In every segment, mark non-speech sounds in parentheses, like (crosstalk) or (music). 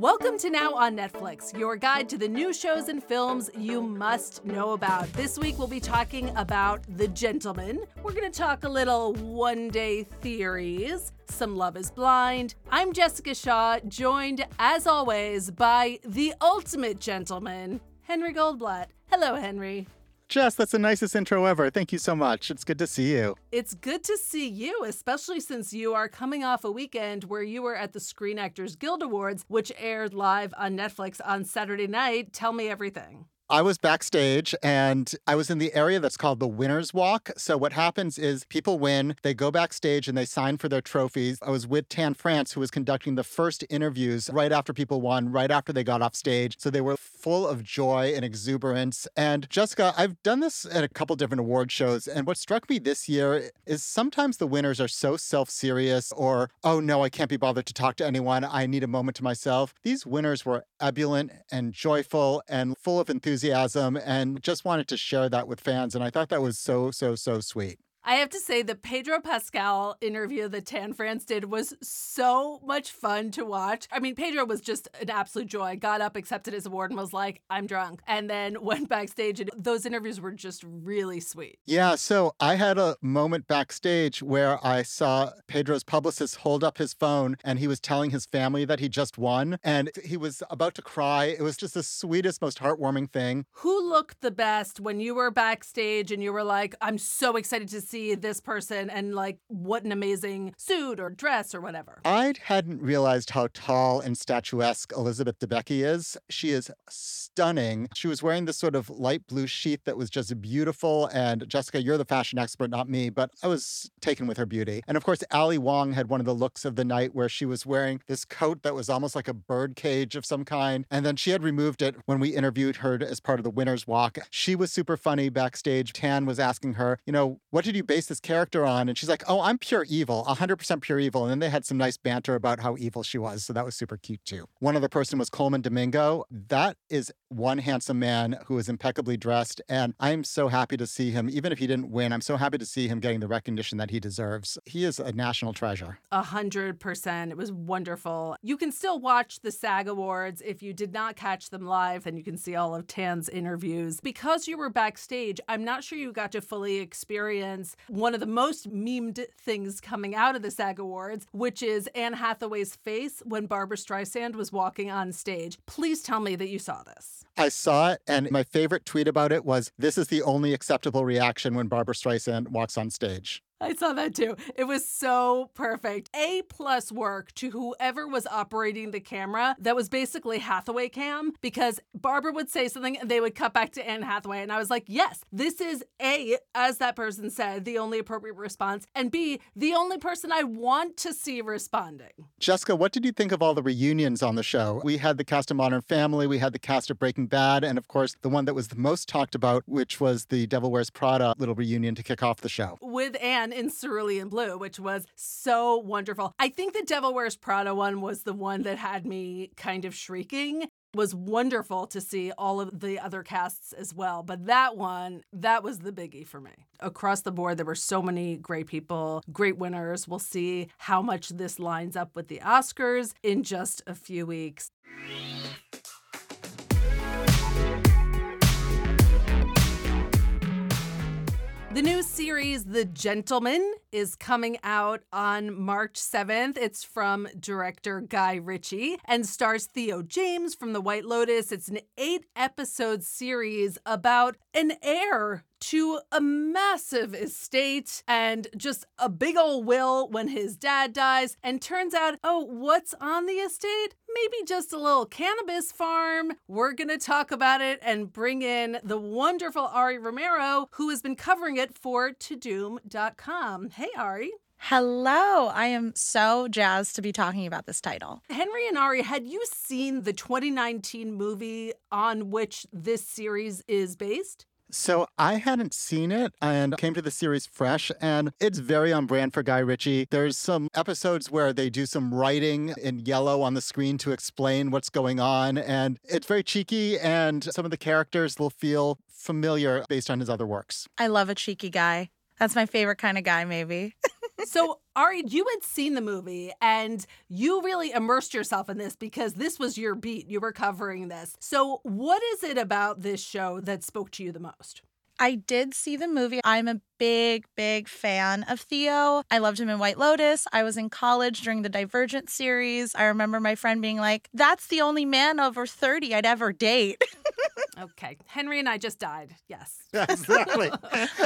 Welcome to Now on Netflix, your guide to the new shows and films you must know about. This week we'll be talking about The Gentlemen. We're going to talk a little one day theories, some Love is Blind. I'm Jessica Shaw, joined as always by the ultimate gentleman, Henry Goldblatt. Hello, Henry. Jess, that's the nicest intro ever. Thank you so much. It's good to see you. It's good to see you, especially since you are coming off a weekend where you were at the Screen Actors Guild Awards, which aired live on Netflix on Saturday night. Tell me everything. I was backstage and I was in the area that's called the Winner's Walk. So, what happens is people win, they go backstage and they sign for their trophies. I was with Tan France, who was conducting the first interviews right after people won, right after they got off stage. So, they were full of joy and exuberance. And Jessica, I've done this at a couple different award shows. And what struck me this year is sometimes the winners are so self serious or, oh no, I can't be bothered to talk to anyone. I need a moment to myself. These winners were ebullient and joyful and full of enthusiasm and just wanted to share that with fans. And I thought that was so, so, so sweet. I have to say the Pedro Pascal interview that Tan France did was so much fun to watch. I mean, Pedro was just an absolute joy. Got up, accepted his award, and was like, I'm drunk. And then (laughs) went backstage, and those interviews were just really sweet. Yeah. So I had a moment backstage where I saw Pedro's publicist hold up his phone and he was telling his family that he just won. And he was about to cry. It was just the sweetest, most heartwarming thing. Who looked the best when you were backstage and you were like, I'm so excited to see this person and like what an amazing suit or dress or whatever. I hadn't realized how tall and statuesque Elizabeth Debicki is. She is stunning. She was wearing this sort of light blue sheath that was just beautiful. And Jessica, you're the fashion expert, not me, but I was taken with her beauty. And of course, Ali Wong had one of the looks of the night where she was wearing this coat that was almost like a bird cage of some kind. And then she had removed it when we interviewed her as part of the winner's walk. She was super funny backstage. Tan was asking her, you know, what did you base this character on? And she's like, oh, I'm pure evil, 100% pure evil. And then they had some nice banter about how evil she was. So that was super cute too. One other person was Colman Domingo. That is one handsome man who is impeccably dressed. And I'm so happy to see him, even if he didn't win, I'm so happy to see him getting the recognition that he deserves. He is a national treasure. A hundred percent. It was wonderful. You can still watch the SAG Awards. If you did not catch them live, then you can see all of Tan's interviews. Because you were backstage, I'm not sure you got to fully experience one of the most memed things coming out of the SAG Awards, which is Anne Hathaway's face when Barbra Streisand was walking on stage. Please tell me that you saw this. I saw it, and my favorite tweet about it was this is the only acceptable reaction when Barbra Streisand walks on stage. (laughs) I saw that too. It was so perfect. A plus work to whoever was operating the camera that was basically Hathaway cam because Barbra would say something and they would cut back to Anne Hathaway. And I was like, yes, this is A, as that person said, the only appropriate response, and B, the only person I want to see responding. Jessica, what did you think of all the reunions on the show? We had the cast of Modern Family, we had the cast of Breaking Bad, and of course, the one that was the most talked about, which was the Devil Wears Prada little reunion to kick off the show. With Anne in Cerulean Blue, which was so wonderful. I think the Devil Wears Prada one was the one that had me kind of shrieking. It was wonderful to see all of the other casts as well. But that one, that was the biggie for me. Across the board, there were so many great people, great winners. We'll see how much this lines up with the Oscars in just a few weeks. The new series, The Gentlemen, is coming out on March 7th. It's from director Guy Ritchie and stars Theo James from The White Lotus. It's an eight episode series about an heir to a massive estate and just a big old will when his dad dies. And turns out, oh, what's on the estate? Maybe just a little cannabis farm. We're going to talk about it and bring in the wonderful Ari Romero, who has been covering it for Tudum.com. Hey, Ari. Hello. I am so jazzed to be talking about this title. Henry and Ari, had you seen the 2019 movie on which this series is based? So I hadn't seen it and came to the series fresh, and it's very on brand for Guy Ritchie. There's some episodes where they do some writing in yellow on the screen to explain what's going on, and it's very cheeky, and some of the characters will feel familiar based on his other works. I love a cheeky guy. That's my favorite kind of guy, maybe. (laughs) so, Ari, you had seen the movie and you really immersed yourself in this because this was your beat. You were covering this. So, what is it about this show that spoke to you the most? I did see the movie. I'm a big, big fan of Theo. I loved him in White Lotus. I was in college during the Divergent series. I remember my friend being like, that's the only man over 30 I'd ever date. (laughs) okay. Henry and I just died. Yes. (laughs) exactly.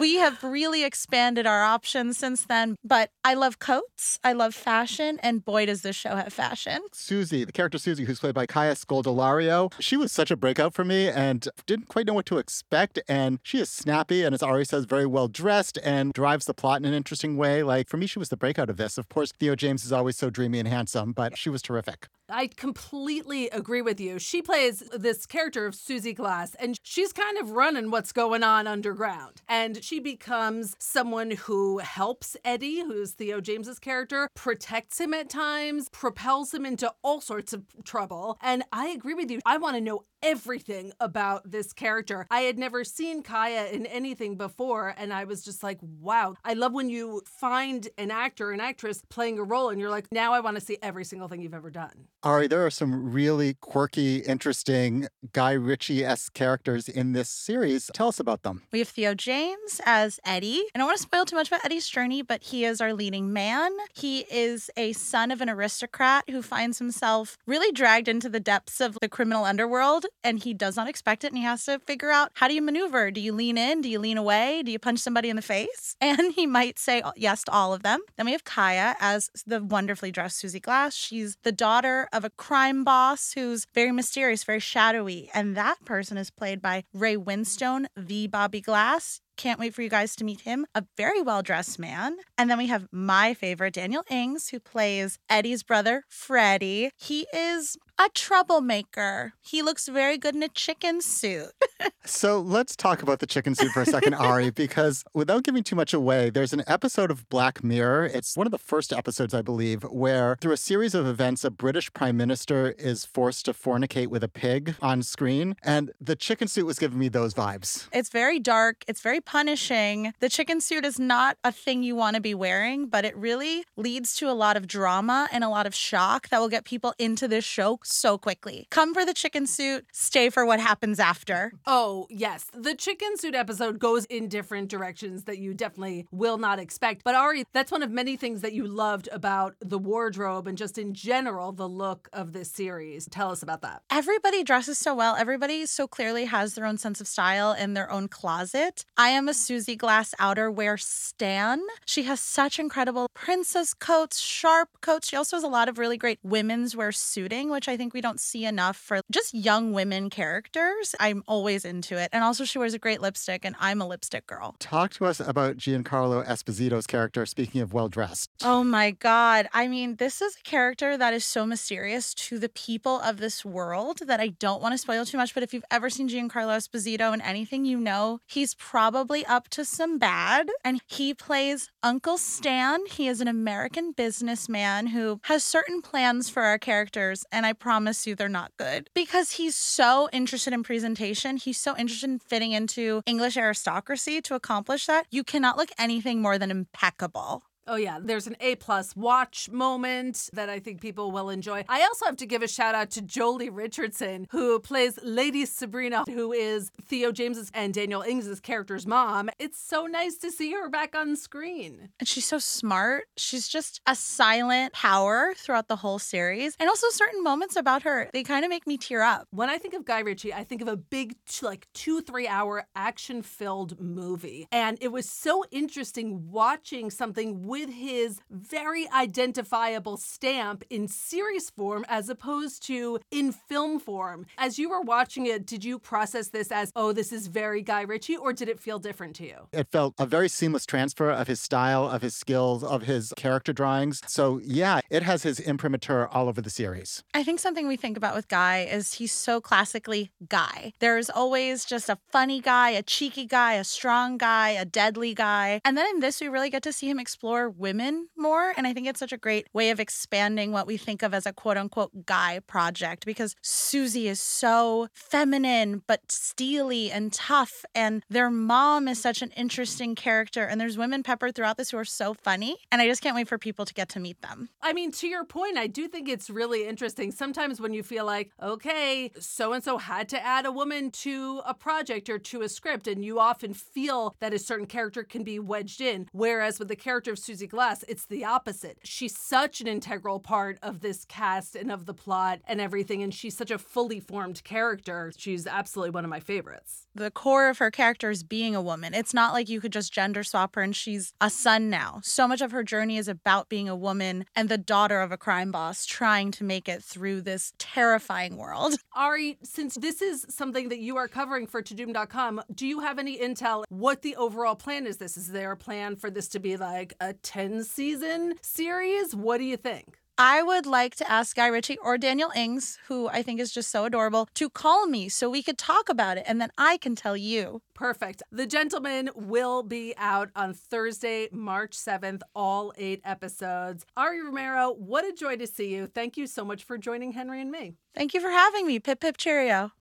we have really expanded our options since then. But I love coats. I love fashion. And boy, does this show have fashion. Susie, the character Susie, who's played by Kaya Scodelario, she was such a breakout for me and didn't quite know what to expect. And she is snappy and, as Ari says, very well dressed and drives the plot in an interesting way. Like, for me, she was the breakout of this. Of course, Theo James is always so dreamy and handsome, but she was terrific. I completely agree with you. She plays this character of Susie Glass, and she's kind of running what's going on underground. And she becomes someone who helps Eddie, who's Theo James's character, protects him at times, propels him into all sorts of trouble. And I agree with you. I want to know everything about this character. I had never seen Kaya in anything before, and I was just like, wow. I love when you find an actor, an actress playing a role, and you're like, now I want to see every single thing you've ever done. Ari, there are some really quirky, interesting Guy Ritchie esque characters in this series. Tell us about them. We have Theo James as Eddie. I don't want to spoil too much about Eddie's journey, but he is our leading man. He is a son of an aristocrat who finds himself really dragged into the depths of the criminal underworld and he does not expect it and he has to figure out how do you maneuver? Do you lean in? Do you lean away? Do you punch somebody in the face? (laughs) And he might say yes to all of them. Then we have Kaya as the wonderfully dressed Susie Glass. She's the daughter of a crime boss who's very mysterious, very shadowy. And that person is played by Ray Winstone, the Bobby Glass. Can't wait for you guys to meet him. A very well dressed man. And then we have my favorite, Daniel Ings, who plays Eddie's brother, Freddie. He is a troublemaker. He looks very good in a chicken suit. (laughs) so let's talk about the chicken suit for a second, Ari, (laughs) because without giving too much away, there's an episode of Black Mirror. It's one of the first episodes, I believe, where through a series of events, a British prime minister is forced to fornicate with a pig on screen. And the chicken suit was giving me those vibes. It's very dark, it's very punishing. The chicken suit is not a thing you want to be wearing, but it really leads to a lot of drama and a lot of shock that will get people into this show so quickly. Come for the chicken suit, stay for what happens after. Oh, yes. The chicken suit episode goes in different directions that you definitely will not expect. But Ari, that's one of many things that you loved about the wardrobe and just in general the look of this series. Tell us about that. Everybody dresses so well. Everybody so clearly has their own sense of style in their own closet. I am a Susie Glass outerwear stan. She has such incredible princess coats, sharp coats. She also has a lot of really great women's wear suiting, which I think we don't see enough for just young women characters. I'm always into it. And also, she wears a great lipstick, and I'm a lipstick girl. Talk to us about Giancarlo Esposito's character, speaking of well dressed. Oh my God. I mean, this is a character that is so mysterious to the people of this world that I don't want to spoil too much. But if you've ever seen Giancarlo Esposito in anything, you know he's probably up to some bad. And he plays Uncle Stan. He is an American businessman who has certain plans for our characters. And I promise you they're not good because he's so interested in presentation. He's so interested in fitting into English aristocracy to accomplish that. You cannot look anything more than impeccable. Oh yeah, there's an A plus watch moment that I think people will enjoy. I also have to give a shout out to Joely Richardson, who plays Lady Sabrina, who is Theo James's and Daniel Ings's character's mom. It's so nice to see her back on screen. And she's so smart. She's just a silent power throughout the whole series. And also certain moments about her, they kind of make me tear up. When I think of Guy Ritchie, I think of a big, like two, three hour action filled movie. And it was so interesting watching something with with his very identifiable stamp in series form as opposed to in film form. As you were watching it, did you process this as, oh, this is very Guy Ritchie, or did it feel different to you? It felt a very seamless transfer of his style, of his skills, of his character drawings. So, yeah, it has his imprimatur all over the series. I think something we think about with Guy is he's so classically Guy. There's always just a funny guy, a cheeky guy, a strong guy, a deadly guy. And then in this, we really get to see him explore explore women more. And I think it's such a great way of expanding what we think of as a quote unquote guy project because Susie is so feminine, but steely and tough. And their mom is such an interesting character. And there's women peppered throughout this who are so funny. And I just can't wait for people to get to meet them. I mean, to your point, I do think it's really interesting. Sometimes when you feel like, okay, so and so had to add a woman to a project or to a script, and you often feel that a certain character can be wedged in. Whereas with the character of Susie Glass, it's the opposite. She's such an integral part of this cast and of the plot and everything, and she's such a fully formed character. She's absolutely one of my favorites. The core of her character is being a woman. It's not like you could just gender swap her and she's a son now. So much of her journey is about being a woman and the daughter of a crime boss trying to make it through this terrifying world. (laughs) Ari, since this is something that you are covering for Tudum.com, do you have any intel what the overall plan is this? Is there a plan for this to be like a 10 season series? What do you think? I would like to ask Guy Ritchie or Daniel Ings, who I think is just so adorable, to call me so we could talk about it and then I can tell you. Perfect. The Gentlemen will be out on Thursday, March 7th, all eight episodes. Ari Romero, what a joy to see you. Thank you so much for joining Henry and me. Thank you for having me. Pip, pip, cheerio.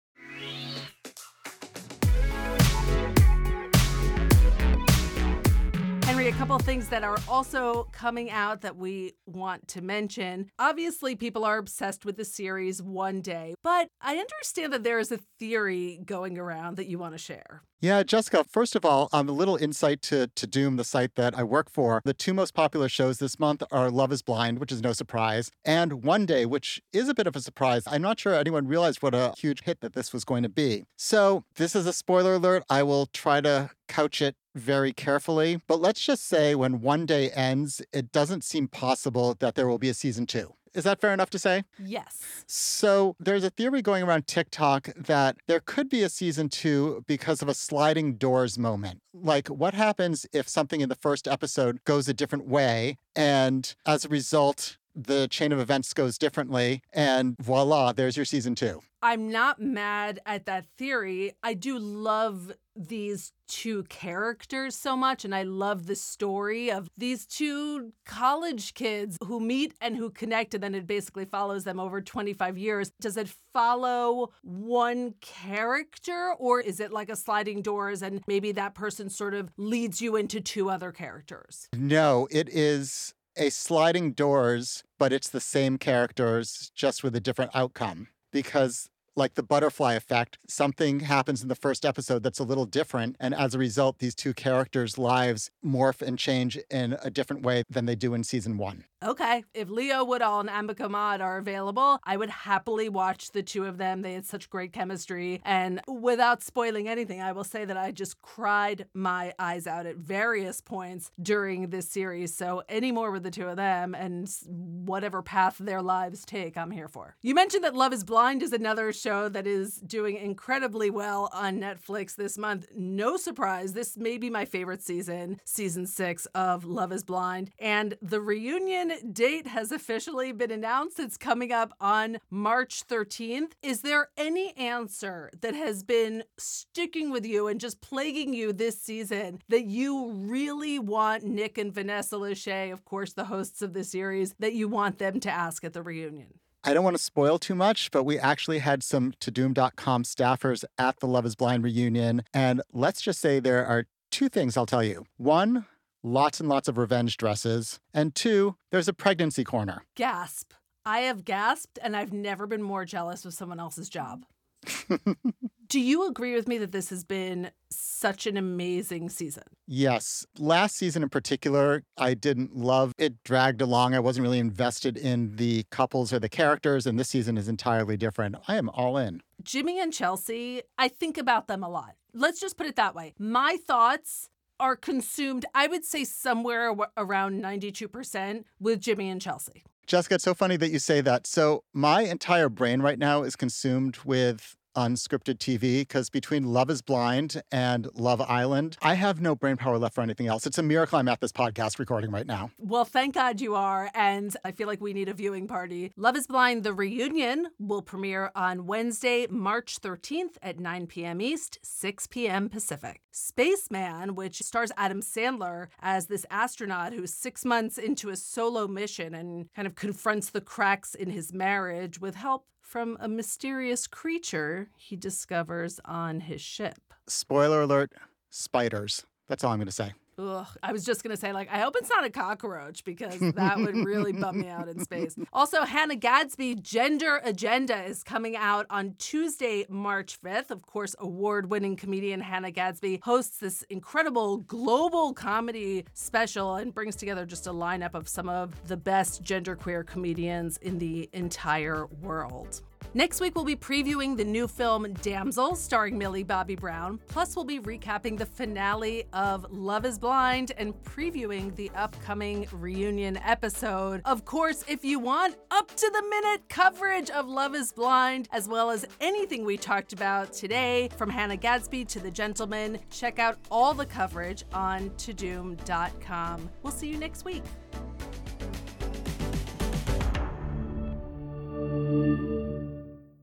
A couple things that are also coming out that we want to mention. Obviously, people are obsessed with the series One Day, but I understand that there is a theory going around that you want to share. Yeah, Jessica, first of all, um, a little insight to, Tudum, the site that I work for. The two most popular shows this month are Love is Blind, which is no surprise, and One Day, which is a bit of a surprise. I'm not sure anyone realized what a huge hit that this was going to be. So, this is a spoiler alert. I will try to couch it very carefully. But let's just say when One Day ends, it doesn't seem possible that there will be a season two. Is that fair enough to say? Yes. So there's a theory going around TikTok that there could be a season two because of a sliding doors moment. Like, what happens if something in the first episode goes a different way? And as a result, the chain of events goes differently, and voila, there's your season two. I'm not mad at that theory. I do love these two characters so much, and I love the story of these two college kids who meet and who connect, and then it basically follows them over 25 years. Does it follow one character, or is it like a sliding doors and maybe that person sort of leads you into two other characters? No, it is a sliding doors, but it's the same characters, just with a different outcome. Because like the butterfly effect, something happens in the first episode that's a little different. And as a result, these two characters' lives morph and change in a different way than they do in season one. Okay, if Leo Woodall and Ambika Mod are available, I would happily watch the two of them. They had such great chemistry. And without spoiling anything, I will say that I just cried my eyes out at various points during this series. So, any more with the two of them and whatever path their lives take, I'm here for. You mentioned that Love is Blind is another show that is doing incredibly well on Netflix this month. No surprise, this may be my favorite season, season six of Love is Blind. And the reunion date has officially been announced. It's coming up on March 13th. Is there any answer that has been sticking with you and just plaguing you this season that you really want Nick and Vanessa Lachey, of course, the hosts of the series, that you want them to ask at the reunion? I don't want to spoil too much, but we actually had some Tudum.com staffers at the Love is Blind reunion. And let's just say there are two things I'll tell you. One, lots and lots of revenge dresses. And two, there's a pregnancy corner. Gasp. I have gasped and I've never been more jealous of someone else's job. (laughs) Do you agree with me that this has been such an amazing season? Yes. Last season in particular, I didn't love it dragged along. I wasn't really invested in the couples or the characters, and this season is entirely different. I am all in. Jimmy and Chelsea, I think about them a lot. Let's just put it that way. My thoughts are consumed, I would say, somewhere around 92% with Jimmy and Chelsea. Jessica, it's so funny that you say that. So, my entire brain right now is consumed with unscripted TV because between Love is Blind and Love Island, I have no brain power left for anything else. It's a miracle I'm at this podcast recording right now. Well, thank God you are. And I feel like we need a viewing party. Love is Blind, the reunion, will premiere on Wednesday, March 13th at 9 p.m. East, 6 p.m. Pacific. Spaceman, which stars Adam Sandler as this astronaut who's six months into a solo mission and kind of confronts the cracks in his marriage with help from a mysterious creature he discovers on his ship. Spoiler alert spiders. That's all I'm going to say. Ugh, I was just gonna say, like, I hope it's not a cockroach because that would really bum me out in (laughs) space. Also, Hannah Gadsby Gender Agenda is coming out on Tuesday, March 5th. Of course, award winning comedian Hannah Gadsby hosts this incredible global comedy special and brings together just a lineup of some of the best genderqueer comedians in the entire world. Next week, we'll be previewing the new film Damsel, starring Millie Bobby Brown. Plus, we'll be recapping the finale of Love is Blind and previewing the upcoming reunion episode. Of course, if you want up to the minute coverage of Love is Blind, as well as anything we talked about today, from Hannah Gadsby to The Gentlemen, check out all the coverage on Tudum.com. We'll see you next week.